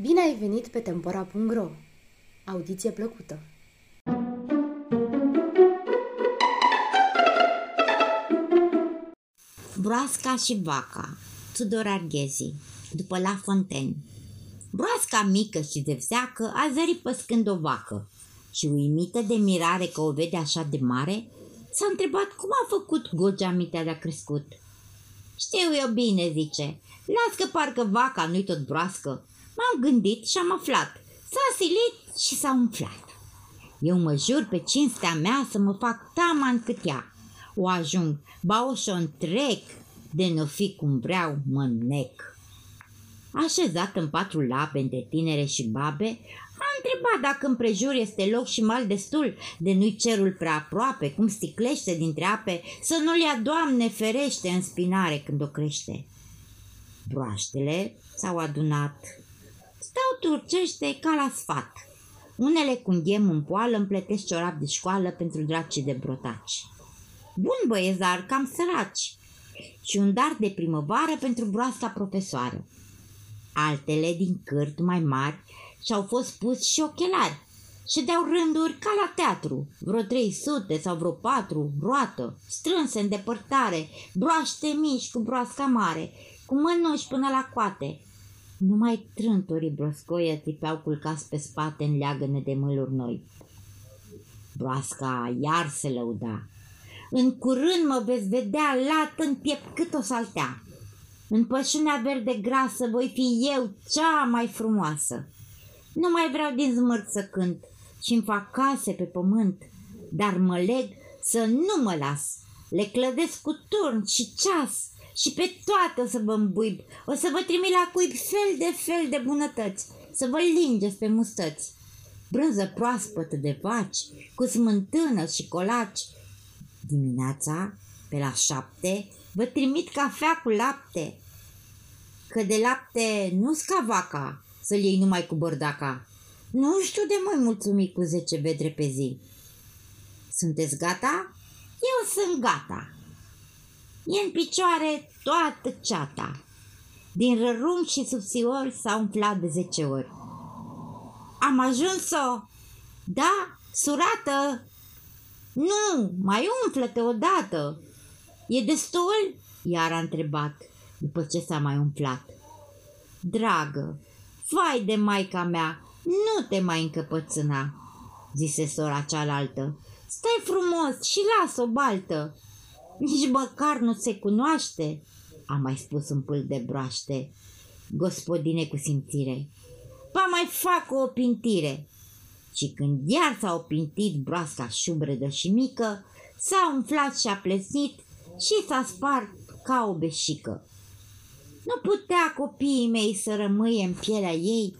Bine ai venit pe Tempora.ro! Audiție plăcută! Broasca și vaca Tudor Arghezi După La Fontaine Broasca mică și zevzeacă a zărit păscând o vacă și uimită de mirare că o vede așa de mare, s-a întrebat cum a făcut gogea mitea de-a crescut. Știu eu bine, zice, las că parcă vaca nu-i tot broască. M-am gândit și am aflat. S-a silit și s-a umflat. Eu mă jur pe cinstea mea să mă fac taman cât ea. O ajung, ba o și-o întrec, de nu fi cum vreau, mă nec. Așezat în patru labe între tinere și babe, a întrebat dacă împrejur este loc și mal destul, de nu-i cerul prea aproape, cum sticlește dintre ape, să nu-l ia, Doamne, ferește în spinare când o crește. Broaștele s-au adunat. Stau turcește ca la sfat. Unele cu înghem în poală împletesc ciorap de școală pentru dracii de brotaci. Bun băiezar, cam săraci. Și un dar de primăvară pentru broasca profesoară. Altele din cârt mai mari și-au fost pus și ochelari. Și deau rânduri ca la teatru, vreo 300 sau vreo patru, roată, strânse în depărtare, broaște mici cu broasca mare, cu mănuși până la coate. Numai trântorii broscoie tipeau culcați pe spate în leagăne de măluri noi. Broasca iar se lăuda. În curând mă veți vedea lat în piept cât o saltea. În pășunea verde grasă voi fi eu cea mai frumoasă. Nu mai vreau din zmârt să cânt și îmi fac case pe pământ, dar mă leg să nu mă las. Le clădesc cu turn și ceas și pe toate o să vă îmbuib. O să vă trimit la cuib fel de fel de bunătăți, să vă lingeți pe mustăți. Brânză proaspătă de vaci, cu smântână și colaci. Dimineața, pe la șapte, vă trimit cafea cu lapte. Că de lapte nu-s ca vaca, să-l iei numai cu bordaca. Nu știu de mai mulțumit cu zece vedre pe zi. Sunteți gata? Eu sunt gata. E în picioare toată ceata. Din rărung și subțiori s-a umflat de zece ori. Am ajuns-o? Da, surată? Nu, mai umflă-te odată. E destul? Iar a întrebat, după ce s-a mai umflat. Dragă, vai de maica mea, nu te mai încăpățâna, zise sora cealaltă. Stai frumos și las o baltă. Nici măcar nu se cunoaște, a mai spus un pâl de broaște. Gospodine cu simțire, pa mai fac o pintire. Și când iar s-a opintit broasca șubredă și mică, s-a umflat și a plesnit și s-a spart ca o beșică. Nu putea copiii mei să rămâie în pielea ei